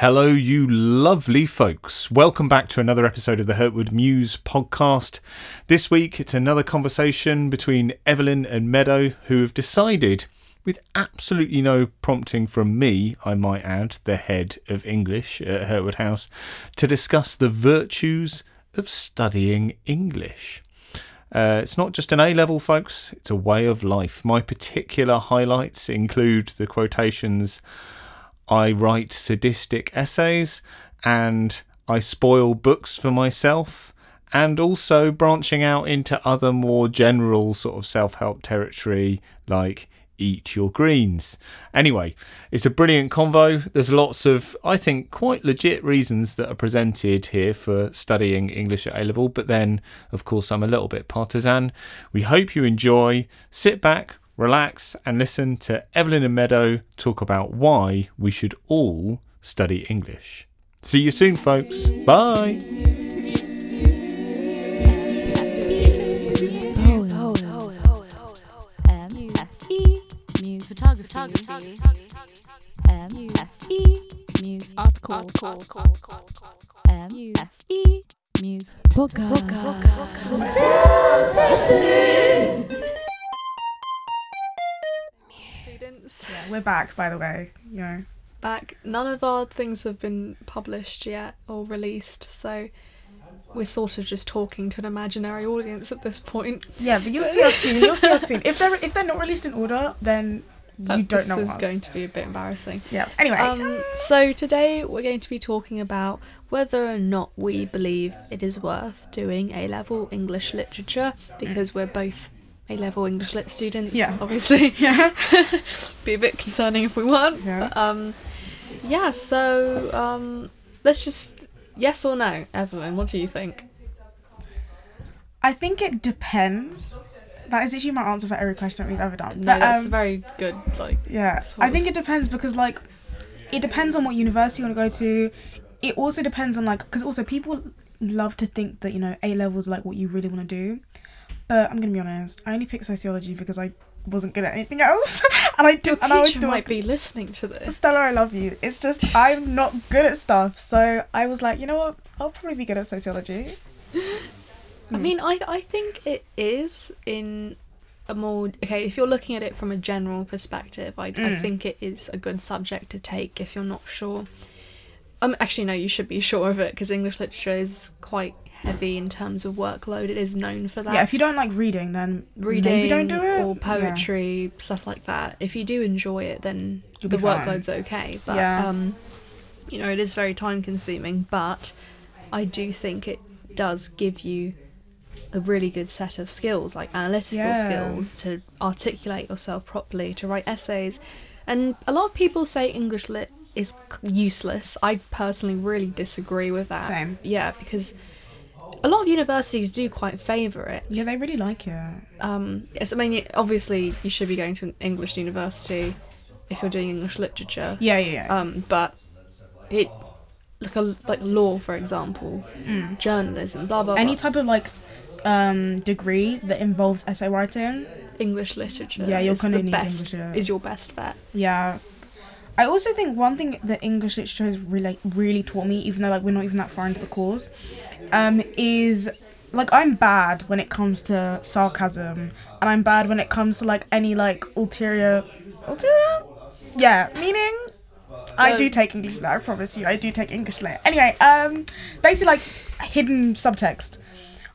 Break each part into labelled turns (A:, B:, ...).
A: Hello, you lovely folks. Welcome back to another episode of the Hurtwood Muse podcast. This week, it's another conversation between Evelyn and Meadow, who have decided, with absolutely no prompting from me, I might add, the head of English at Hurtwood House, to discuss the virtues of studying English. Uh, it's not just an A level, folks, it's a way of life. My particular highlights include the quotations I write sadistic essays and I spoil books for myself, and also branching out into other more general sort of self help territory like eat your greens. Anyway, it's a brilliant convo. There's lots of, I think, quite legit reasons that are presented here for studying English at A level, but then, of course, I'm a little bit partisan. We hope you enjoy. Sit back, relax, and listen to Evelyn and Meadow talk about why we should all study English. See you soon, folks. Bye.
B: Muse Photography, M-S-E, Muse Article, M-S-E, Muse
C: students
D: we're back, by the way. You know,
C: back. None of our things have been published yet or released, so we're sort of just talking to an imaginary audience at this point.
D: yeah, but you'll see us soon. You'll see us soon. If they're if they're not released in order, then you
C: That-
D: don't
C: this
D: know
C: is
D: us.
C: going to be a bit embarrassing.
D: Yeah. Anyway,
C: Um, so today we're going to be talking about whether or not we believe it is worth doing A level English literature because we're both A level English lit students.
D: Yeah.
C: obviously.
D: yeah,
C: be a bit concerning if we weren't.
D: Yeah.
C: But, um, yeah. So um, let's just yes or no, Evelyn. What do you think?
D: I think it depends. That is actually my answer for every question that we've ever done.
C: No,
D: But,
C: that's
D: um,
C: very good. Like
D: Yeah, I think it depends because like it depends on what university you want to go to. It also depends on like because also people love to think that you know A levels like what you really want to do, but I'm gonna be honest. I only picked sociology because I wasn't good at anything else, and I
C: do.
D: your and I
C: teacher
D: was-
C: might be listening to this.
D: Stella, I love you. It's just I'm not good at stuff, so I was like, you know what? I'll probably be good at sociology.
C: I mean, I I think it is in a more okay. If you're looking at it from a general perspective, I I
D: Mm.
C: think it is a good subject to take if you're not sure. Um, actually, no, you should be sure of it because English literature is quite heavy in terms of workload. It is known for that.
D: Yeah, if you don't like reading, then
C: reading
D: maybe don't do it.
C: or
D: Yeah.
C: poetry stuff like that if you do enjoy it then
D: You'll
C: the workload's okay but
D: Yeah.
C: um you know it is very time consuming but i do think it does give you a really good set of skills like analytical
D: Yeah.
C: skills to articulate yourself properly to write essays and a lot of people say english lit is useless i personally really disagree with that
D: Same.
C: yeah because a lot of universities do quite favour it
D: Yeah, they really like it.
C: um, yes, I mean, obviously, you should be going to an English university if you're doing English literature.
D: Yeah, yeah, yeah.
C: Um, but it, like a like law, for example, journalism, blah blah.
D: Mm. Any
C: blah.
D: type of like um degree that involves essay writing.
C: English literature.
D: Yeah, you're
C: is
D: gonna
C: the
D: need
C: best.
D: English.
C: Is your best bet.
D: Yeah. I also think one thing that English literature has really really taught me, even though like we're not even that far into the course, um, is like I'm bad when it comes to sarcasm, and I'm bad when it comes to like any like ulterior, ulterior, yeah, meaning. I do take English lit. I promise you, I do take English lit. Anyway, um, basically like hidden subtext.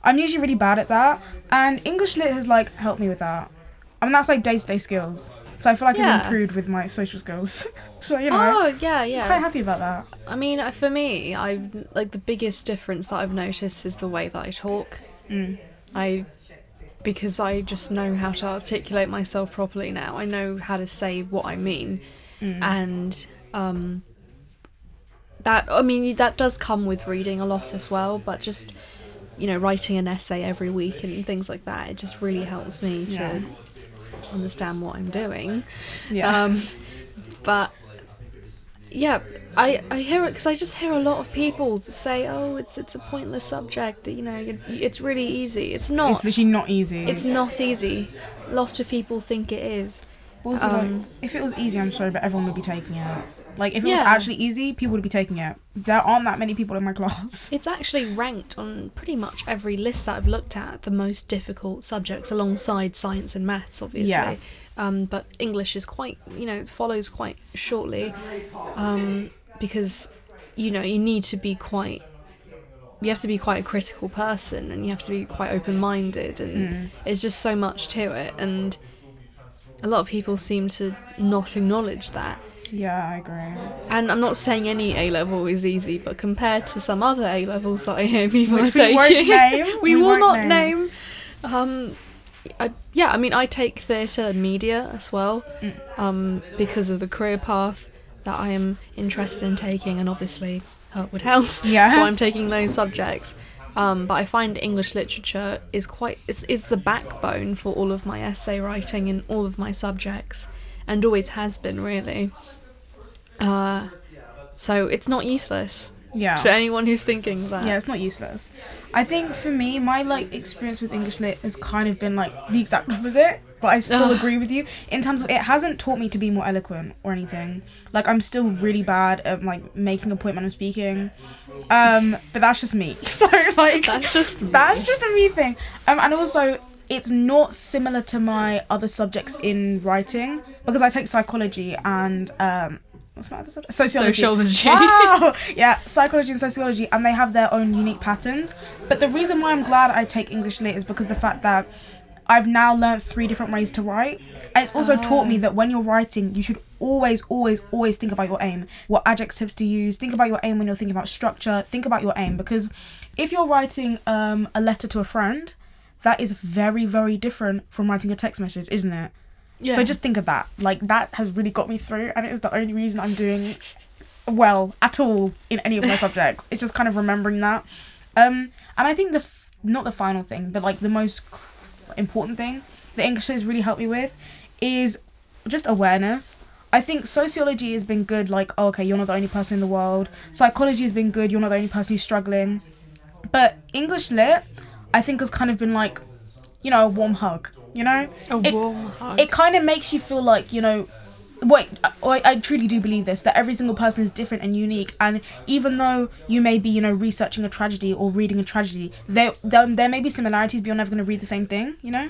D: I'm usually really bad at that, and English lit has like helped me with that. I mean, that's like day to day skills. So I feel like
C: Yeah.
D: I've improved with my social skills. so you know,
C: Oh yeah,
D: I'm
C: yeah.
D: quite happy about that.
C: I mean, uh, for me, I like the biggest difference that I've noticed is the way that I talk.
D: Mm.
C: I because I just know how to articulate myself properly now. I know how to say what I mean,
D: Mm.
C: and um, that I mean that does come with reading a lot as well. But just you know, writing an essay every week and things like that, it just really helps me to
D: Yeah.
C: understand what I'm doing.
D: Yeah.
C: Um, but yeah, I I hear it because I just hear a lot of people say, "Oh, it's it's a pointless subject. You know, it, it's really easy. It's not.
D: it's literally not easy.
C: It's not easy. Lots of people think it is.
D: also
C: um,
D: like, if it was easy, I'm sorry, but everyone would be taking it. Like if it was actually easy, people would be taking it. There aren't that many people in my class.
C: It's actually ranked on pretty much every list that I've looked at the most difficult subjects alongside science and maths, obviously.
D: Yeah.
C: Um, but English is quite, you know, it follows quite shortly um, because, you know, you need to be quite. You have to be quite a critical person and you have to be quite open minded, and it's just so much to it. And a lot of people seem to not acknowledge that.
D: Yeah, I agree.
C: And I'm not saying any A level is easy, but compared to some other A levels that I hear people
D: Which
C: are
D: we won't name,
C: we, will
D: won't
C: not
D: name.
C: Um, I, yeah, I mean, I take theatre and media as well,
D: Mm.
C: um, because of the career path that I am interested in taking, and obviously Hurtwood House.
D: Yeah.
C: So I'm taking those subjects. Um, but I find English literature is quite it's, it's the backbone for all of my essay writing in all of my subjects, and always has been really. Uh, so it's not useless
D: Yeah.
C: for anyone who's thinking that.
D: Yeah, it's not useless. I think for me, my like experience with English lit has kind of been like the exact opposite. But I still agree with you in terms of it hasn't taught me to be more eloquent or anything. Like I'm still really bad at like making a point when I'm speaking. Um, but that's just me. So like
C: That's just me.
D: that's just a me thing. Um, and also it's not similar to my other subjects in writing because I take psychology and um, what's my? Sociology.
C: Sociology.
D: Wow. yeah, psychology and sociology, and they have their own unique patterns. But the reason why I'm glad I take English lit is because the fact that I've now learned three different ways to write. And it's also taught me that when you're writing, you should always, always, always think about your aim. What adjectives to use. Think about your aim when you're thinking about structure. Think about your aim because if you're writing um, a letter to a friend, that is very, very different from writing a text message, isn't it?
C: Yeah.
D: So just think of that. Like that has really got me through, and it is the only reason I'm doing well at all in any of my subjects. It's just kind of remembering that. Um, and I think the f- not the final thing, but like the most important thing that English has really helped me with is just awareness. I think sociology has been good, like, oh, okay, you're not the only person in the world. Psychology has been good, you're not the only person who's struggling. But English lit, I think, has kind of been like, you know, a warm hug, you know?
C: a
D: it-
C: warm hug.
D: it kind of makes you feel like you know wait I, I truly do believe this that every single person is different and unique and even though you may be you know researching a tragedy or reading a tragedy there there, there may be similarities but you're never going to read the same thing you know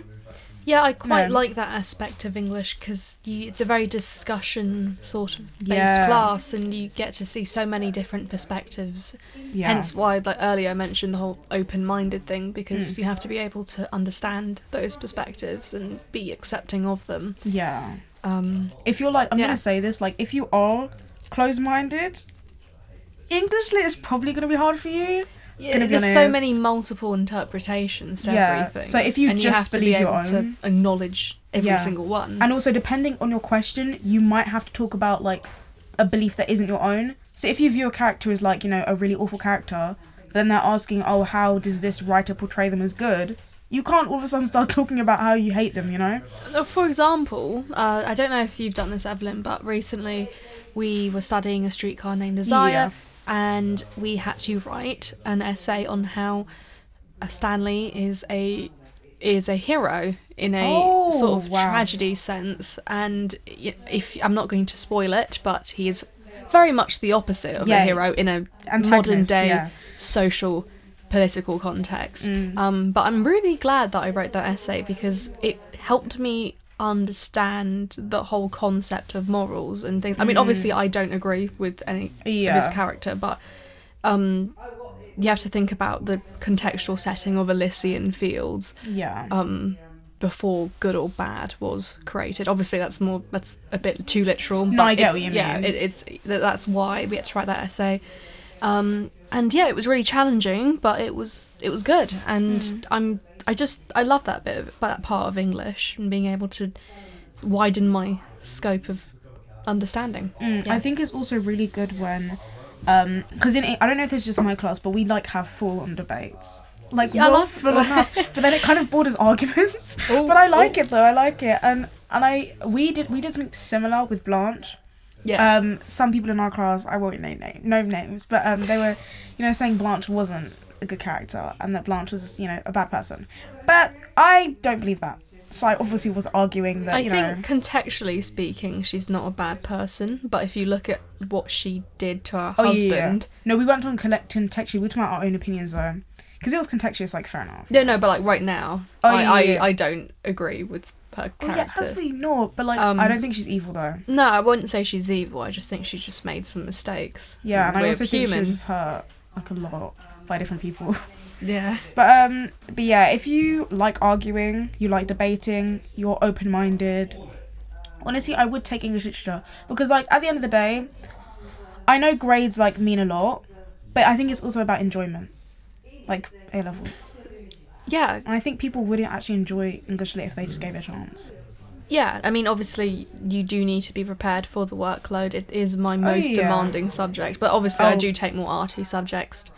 C: Yeah, I quite
D: No.
C: like that aspect of English because it's a very discussion sort of based
D: Yeah.
C: class, and you get to see so many different perspectives.
D: yeah
C: Hence why, like earlier, I mentioned the whole open-minded thing because
D: Mm.
C: you have to be able to understand those perspectives and be accepting of them.
D: yeah
C: Um,
D: if you're like i'm
C: Yeah.
D: going to say this like if you are closed-minded english lit is probably going to be hard for you
C: yeah, there's so many multiple interpretations to
D: Yeah,
C: everything.
D: so if you
C: and you
D: just
C: have to be
D: believe your
C: able to acknowledge every
D: Yeah.
C: single one.
D: And also, depending on your question, you might have to talk about like a belief that isn't your own. So if you view a character as like you know a really awful character, then they're asking, oh, how does this writer portray them as good? You can't all of a sudden start talking about how you hate them. You know?
C: Uh, For example, uh, I don't know if you've done this, Evelyn, but recently we were studying a streetcar named Desire,
D: Yeah.
C: And we had to write an essay on how Stanley is a is a hero in a
D: Oh,
C: sort of
D: wow.
C: tragedy sense, and if I'm not going to spoil it, but he is very much the opposite of
D: Yeah.
C: a hero in a modern day
D: yeah.
C: social political context.
D: Mm.
C: Um, but I'm really glad that I wrote that essay because it helped me understand the whole concept of morals and things. I mean, obviously, I don't agree with any of his
D: Mm.
C: Character, but um, you have to think about the contextual setting of Elysian Fields
D: Yeah.
C: um, before good or bad was created. Obviously, that's more that's a bit too literal.
D: No,
C: but
D: I get what you
C: Yeah,
D: mean.
C: it, it's that's why we had to write that essay. Um, and yeah, it was really challenging, but it was it was good, and
D: Mm.
C: I'm I just I love that bit of, that part of English and being able to widen my scope of understanding.
D: Mm,
C: Yeah.
D: I think it's also really good when, um, because in I don't know if it's just my class, but we like have full on debates. Like
C: Yeah, I love-
D: full on but then it kind of borders arguments.
C: Oh,
D: but I like
C: oh.
D: it though. I like it, and and I we did we did something similar with Blanche.
C: Yeah,
D: Um, some people in our class, I won't name name no names, but um, they were, you know, saying Blanche wasn't a good character and that Blanche was, you know, a bad person. But I don't believe that. So I obviously was arguing that
C: I
D: you
C: think contextually speaking, she's not a bad person, but if you look at what she did to her
D: Oh, yeah, yeah, yeah.
C: husband,
D: No, we weren't talking collect contextually. We were talking about our own opinions though, because it was contextuous. Like fair enough.
C: no, no, but like right now,
D: Oh,
C: I,
D: yeah,
C: I,
D: yeah.
C: I don't agree with her
D: Oh, yeah,
C: character.
D: absolutely not. But like,
C: Um,
D: I don't think she's evil though.
C: no, I wouldn't say she's evil. I just think she just made some mistakes.
D: Yeah, and I
C: We're
D: also think she
C: human.
D: was just hurt like a lot by different people.
C: Yeah.
D: But um, but yeah, if you like arguing, you like debating, you're open minded. Honestly, I would take English literature because, like, at the end of the day, I know grades like mean a lot, but I think it's also about enjoyment, like A levels.
C: Yeah,
D: And I think people wouldn't actually enjoy English lit if they just gave it a chance.
C: yeah. I mean, obviously, you do need to be prepared for the workload. It is my most
D: Oh, yeah.
C: demanding subject, but obviously, I
D: Oh.
C: do take more RT subjects,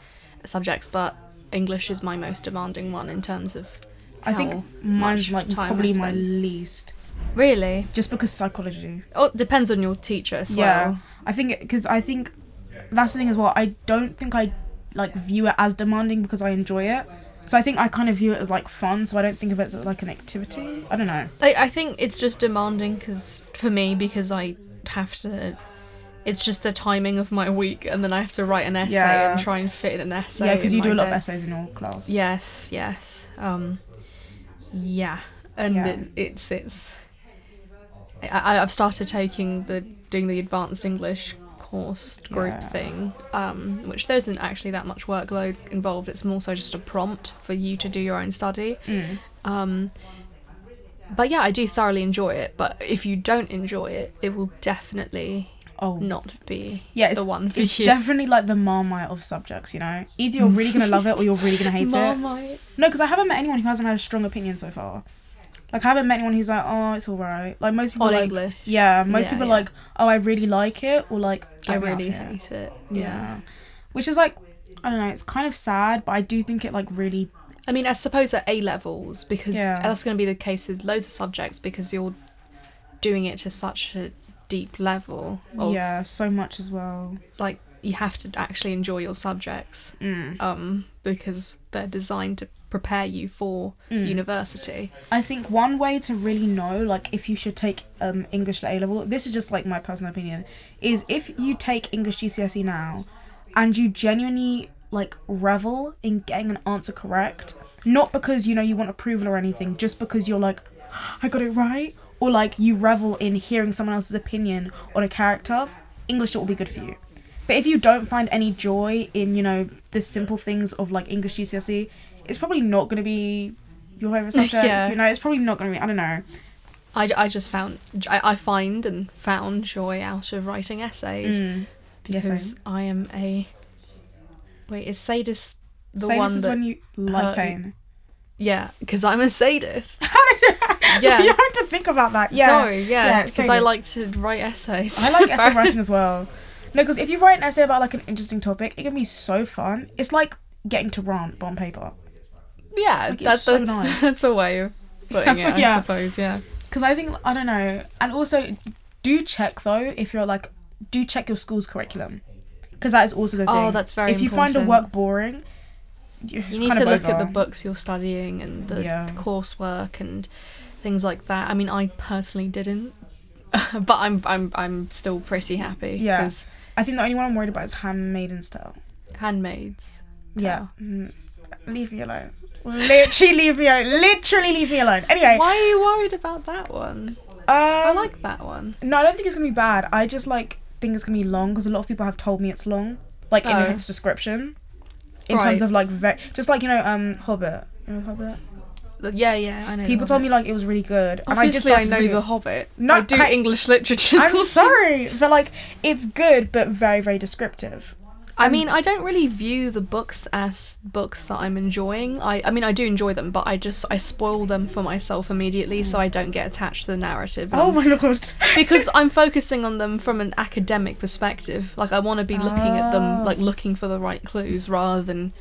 C: subjects. But English is my most demanding one in terms of.
D: I think mine's
C: much
D: like
C: time
D: probably my least,
C: Really,
D: just because psychology.
C: oh, it depends on your teacher as
D: Yeah,
C: well.
D: I think because I think that's the thing as well. I don't think I like view it as demanding because I enjoy it. So I think I kind of view it as like fun. So I don't think of it as like an activity. I don't know.
C: I, I think it's just demanding because for me because I have to. It's just the timing of my week, and then I have to write an essay
D: Yeah.
C: and try and fit in an essay.
D: yeah, because you do a lot
C: day.
D: of essays in your class.
C: Yes, yes. Um, yeah, and
D: Yeah.
C: It, it's it's. I, I've started taking the doing the advanced English course group
D: Yeah.
C: thing, um, which there isn't actually that much workload involved. It's more so just a prompt for you to do your own study.
D: Mm.
C: Um, but yeah, I do thoroughly enjoy it. But if you don't enjoy it, it will definitely
D: Oh.
C: not be
D: Yeah, it's,
C: the one for
D: it's
C: you.
D: definitely like the marmite of subjects, you know? Either you're really to love it or you're really to hate it.
C: Marmite.
D: No, because I haven't met anyone who hasn't had a strong opinion so far. Like, I haven't met anyone who's like, oh, it's alright. Like, most people like,
C: English,
D: yeah, most
C: Yeah,
D: people are
C: yeah.
D: like, oh, I really like it, or like,
C: I
D: get me out of
C: really hate it.
D: Yeah.
C: yeah.
D: Which is like, I don't know, it's kind of sad, but I do think it like really.
C: I mean, I suppose at A levels, because
D: Yeah.
C: that's going to be the case with loads of subjects, because you're doing it to such a deep level of
D: yeah, so much as well.
C: like you have to actually enjoy your subjects
D: Mm.
C: um because they're designed to prepare you for
D: Mm.
C: university
D: I think one way to really know, like, if you should take um, English at A level, this is just like my personal opinion, is if you take English GCSE now and you genuinely like revel in getting an answer correct, not because you know you want approval or anything, just because you're like, I got it right, or like you revel in hearing someone else's opinion on a character, English it will be good for you. But if you don't find any joy in, you know, the simple things of like English GCSE, it's probably not going to be your favorite subject.
C: Yeah.
D: You know, it's probably not going to be. I don't know.
C: I, I just found I, I find and found joy out of writing essays
D: Mm.
C: Because. I am a wait is sadist the
D: Say
C: one
D: is
C: that
D: when you like
C: hurt
D: pain.
C: yeah because I'm a sadist
D: How did?
C: Yeah.
D: you have to think about that. Yeah.
C: sorry yeah
D: Yeah,
C: because I like to write essays
D: I like essay writing as well. No, because if you write an essay about like an interesting topic, it can be so fun. It's like getting to rant but on paper.
C: yeah
D: Like,
C: that's
D: so
C: that's,
D: nice.
C: that's a way of putting it I
D: Yeah.
C: suppose yeah
D: Because I think I don't know, and also do check though if you're like do check your school's curriculum because that is also the oh, thing.
C: Oh, that's very
D: If you find a work boring,
C: you need
D: kind
C: to
D: of
C: look at the books you're studying and the
D: Yeah.
C: coursework and things like that. I mean, I personally didn't, but I'm I'm I'm still pretty happy.
D: Yeah. I think the only one I'm worried about is Handmaid's Tale.
C: handmaids.
D: Yeah, Mm, leave me alone. Literally leave me alone. Literally leave me alone. Anyway,
C: Why are you worried about that one?
D: um,
C: I like that one.
D: No, I don't think it's gonna be bad. I just like think it's gonna be long because a lot of people have told me it's long, like in
C: Oh.
D: its description. In
C: Right.
D: terms of like, ve- just like you know, um, Hobbit. You know Hobbit.
C: Yeah, yeah, I know.
D: People told me like it was really good,
C: Obviously, I,
D: started
C: know
D: reading
C: the. Hobbit.
D: No,
C: I do
D: I-
C: English literature.
D: I'm sorry, but like it's good, but very very descriptive.
C: I mean, I don't really view the books as books that I'm enjoying. I, I mean, I do enjoy them, but I just I spoil them for myself immediately, so I don't get attached to the narrative.
D: Oh
C: um,
D: my lord.
C: because I'm focusing on them from an academic perspective. Like I want to be looking at
D: Oh.
C: them, ah. like looking for the right clues, rather than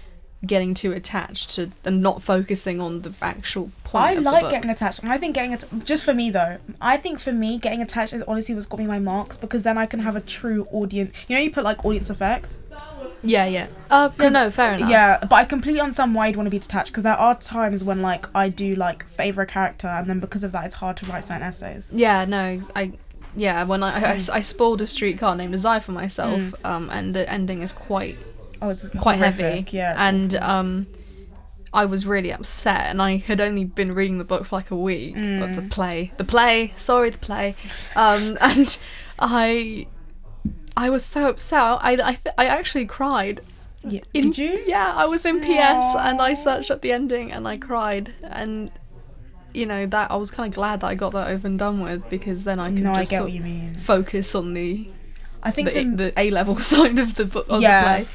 C: getting too attached to and not focusing on the actual point.
D: I
C: of the
D: like getting attached, and I think getting it just for me though. I think for me, getting attached is honestly what's got me my marks because then I can have a true audience. You know, you put like audience effect.
C: Yeah, yeah. Uh, no, no, fair enough.
D: Yeah, but I completely understand why you'd want to be detached because there are times when like I do like favor a character and then because of that it's hard to write certain essays.
C: Yeah, no, I. Yeah, when I, I, I spoiled a streetcar named Desire for myself,
D: Mm.
C: um, and the ending is quite
D: Oh, it's
C: quite
D: horrific.
C: heavy.
D: Yeah,
C: and um, I was really upset, and I had only been reading the book for like a week,
D: Mm.
C: but the play, the play, sorry, the play, um, and I, I was so upset. I, I, th- I actually cried.
D: yeah.
C: In,
D: did you?
C: Yeah, I was in PS, and I searched up the ending, and I cried, and. You know that I was kind of glad that I got that over and done with because then I could
D: No, I
C: just
D: get
C: sort
D: what you mean.
C: focus on the
D: I think
C: the, the A level side of the book of
D: Yeah.
C: the play.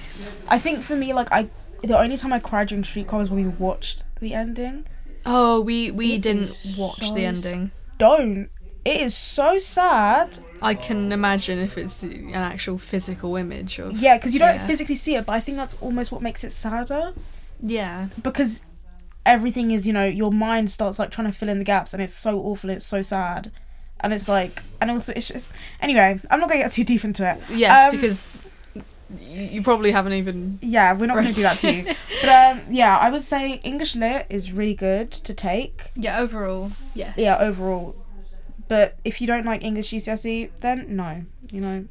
D: I think for me like I the only time I cried during Streetcar was when we watched the ending.
C: Oh, we we
D: It
C: didn't watch
D: so
C: the ending.
D: Don't. It is so sad.
C: I can imagine if it's an actual physical image of
D: Yeah, because you don't
C: Yeah.
D: physically see it, but I think that's almost what makes it sadder.
C: yeah.
D: because everything is you know your mind starts like trying to fill in the gaps and it's so awful it's so sad and it's like and also it's just anyway i'm not gonna get too deep into it
C: Yes,
D: Um,
C: because you, probably haven't even.
D: yeah we're not gonna do that to you but um yeah i would say english lit is really good to take
C: Yeah, overall, yes.
D: yeah overall but if you don't like english gcse then no you know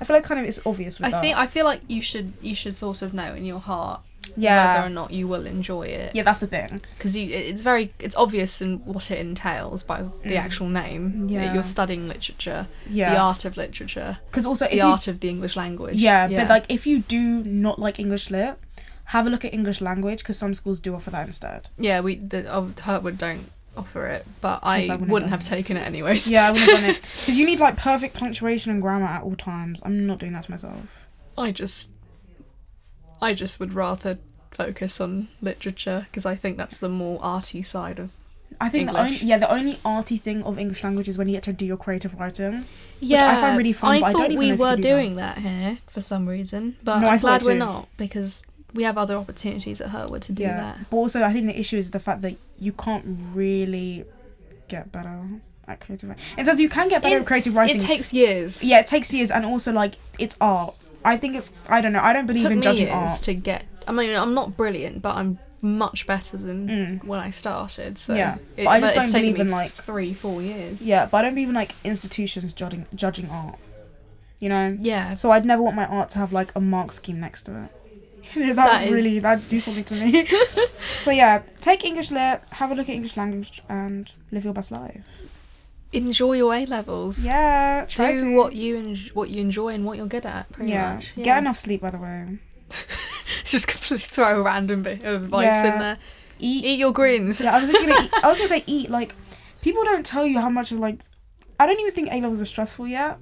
D: i feel like kind of it's obvious with
C: I
D: that.
C: think I feel like you should you should sort of know in your heart whether
D: yeah
C: or not you will enjoy it
D: yeah that's the thing
C: because you it's very it's obvious in what it entails by the
D: Mm.
C: actual name.
D: Yeah.
C: You're studying literature,
D: yeah the
C: art of literature,
D: because also
C: the
D: you
C: art of the English language.
D: Yeah, but like if you do not like English lit, have a look at English language because some schools do offer that instead.
C: Yeah, we the of oh, Hurtwood don't offer it, but I,
D: I wouldn't
C: wouldn't
D: have
C: have taken it anyways.
D: Yeah, I wouldn't have done it because you need like perfect punctuation and grammar at all times. I'm not doing that to myself.
C: I just, I just would rather focus on literature because I think that's the more arty side of.
D: I think the only
C: English.
D: yeah the only arty thing of English language is when you get to do your creative writing.
C: Yeah,
D: I find really fun,
C: I
D: but I
C: thought
D: don't even
C: we were
D: do
C: doing that here for some reason, but
D: No, I
C: I'm glad we're
D: too.
C: not because we have other opportunities at Hurtwood to do
D: yeah,
C: that.
D: but also I think the issue is the fact that you can't really get better at creative writing. It says you can get better
C: It-
D: at creative writing.
C: It takes years.
D: yeah, it takes years, and also like it's art. I think it's I don't know. I don't believe
C: took
D: in
C: me
D: judging
C: years
D: art.
C: to get. I mean, I'm not brilliant, but I'm much better than
D: Mm.
C: when I started. So
D: Yeah,
C: it,
D: but I just
C: it's
D: don't
C: taken
D: believe in, like-
C: three, four years.
D: Yeah, but I don't believe in like institutions judging judging art. You know.
C: Yeah.
D: So I'd never want my art to have like a mark scheme next to it. that
C: That
D: would
C: is-
D: really that'd do something to me. so yeah, take English lit, have a look at English language, and live your best life.
C: Enjoy your A levels.
D: Yeah,
C: Do
D: to.
C: what you en- what you enjoy and what you're good at. Pretty
D: yeah.
C: much.
D: get enough sleep by the way.
C: Just completely throw a random bit of advice
D: Yeah.
C: in there.
D: Eat.
C: Eat your greens.
D: Yeah, I was just gonna. Eat, I was gonna say eat. Like, people don't tell you how much of like. I don't even think A levels are stressful yet.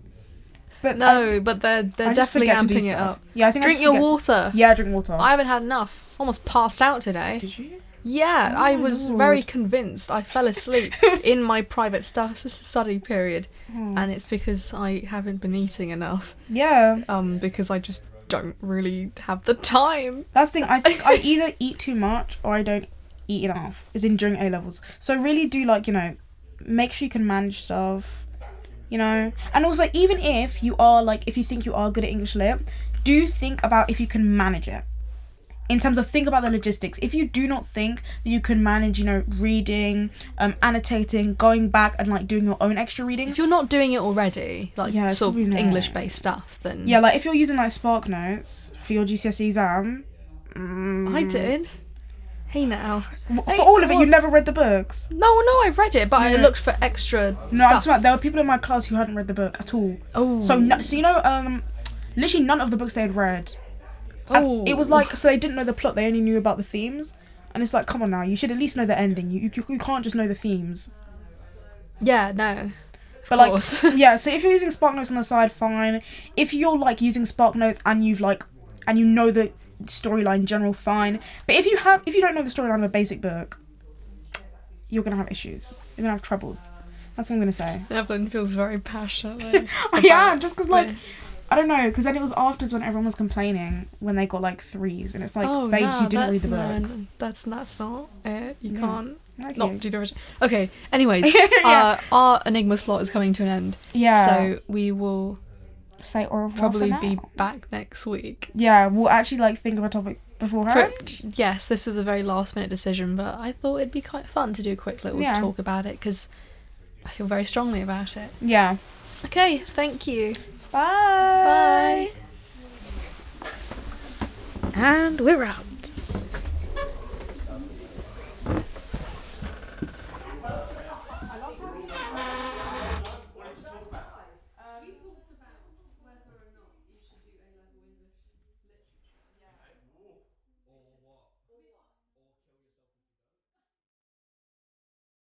D: But
C: No, but they're they're definitely
D: forget to do
C: amping it up.
D: Yeah, I think
C: Drink
D: just
C: your
D: forget to-
C: water.
D: yeah, drink water.
C: I haven't had enough. Almost passed out today.
D: Did you?
C: Yeah,
D: Oh
C: I was
D: lord.
C: very convinced. I fell asleep in my private stu- study period,
D: Oh.
C: and it's because I haven't been eating enough.
D: yeah,
C: Um, because I just don't really have the time.
D: that's the thing. I think I either eat too much or I don't eat enough. Is in during A levels. So really do like you know, make sure you can manage stuff. You know, and also even if you are like if you think you are good at English lit, do think about if you can manage it. In terms of think about the logistics. If you do not think that you can manage, you know, reading, um, annotating, going back and like doing your own extra reading,
C: If you're not doing it already, like
D: Yeah,
C: sort of. English-based stuff, then
D: Yeah, like if you're using like Spark Notes for your GCSE exam. mm,
C: I did. Hey now.
D: w-
C: Hey,
D: For all of it, you never read the books.
C: No, no, I've read it, but I looked for extra
D: No, I'm
C: stuff.
D: about there were people in my class who hadn't read the book at all.
C: oh,
D: So, no, so you know, um, literally none of the books they had read. And It was like so they didn't know the plot; they only knew about the themes. And it's like, come on now, you should at least know the ending. You you, you can't just know the themes.
C: yeah, no.
D: But
C: Of
D: like,
C: course.
D: yeah. So if you're using Spark Notes on the side, fine. If you're like using Spark Notes and you've like, and you know the storyline general, fine. But if you have, if you don't know the storyline of a basic book, you're gonna have issues. You're gonna have troubles. That's what I'm gonna say.
C: Evelyn feels very passionate.
D: yeah, just because like
C: this.
D: I don't know, because then it was afterwards when everyone was complaining when they got like threes, and it's like,
C: oh,
D: babes,
C: no,
D: you didn't
C: that-
D: read the
C: no,
D: book.
C: no, that's that's not it. You
D: Yeah.
C: can't
D: Okay.
C: not do the original. Okay. Anyways,
D: Yeah.
C: uh, our enigma slot is coming to an end,
D: yeah.
C: so we will
D: say au revoir.
C: Probably be back next week.
D: Yeah, we'll actually like think of a topic beforehand.
C: For- yes, this was a very last minute decision, but I thought it'd be quite fun to do a quick little
D: Yeah.
C: talk about it because I feel very strongly about it.
D: Yeah.
C: Okay, thank you.
D: Bye.
C: Bye. And we're out.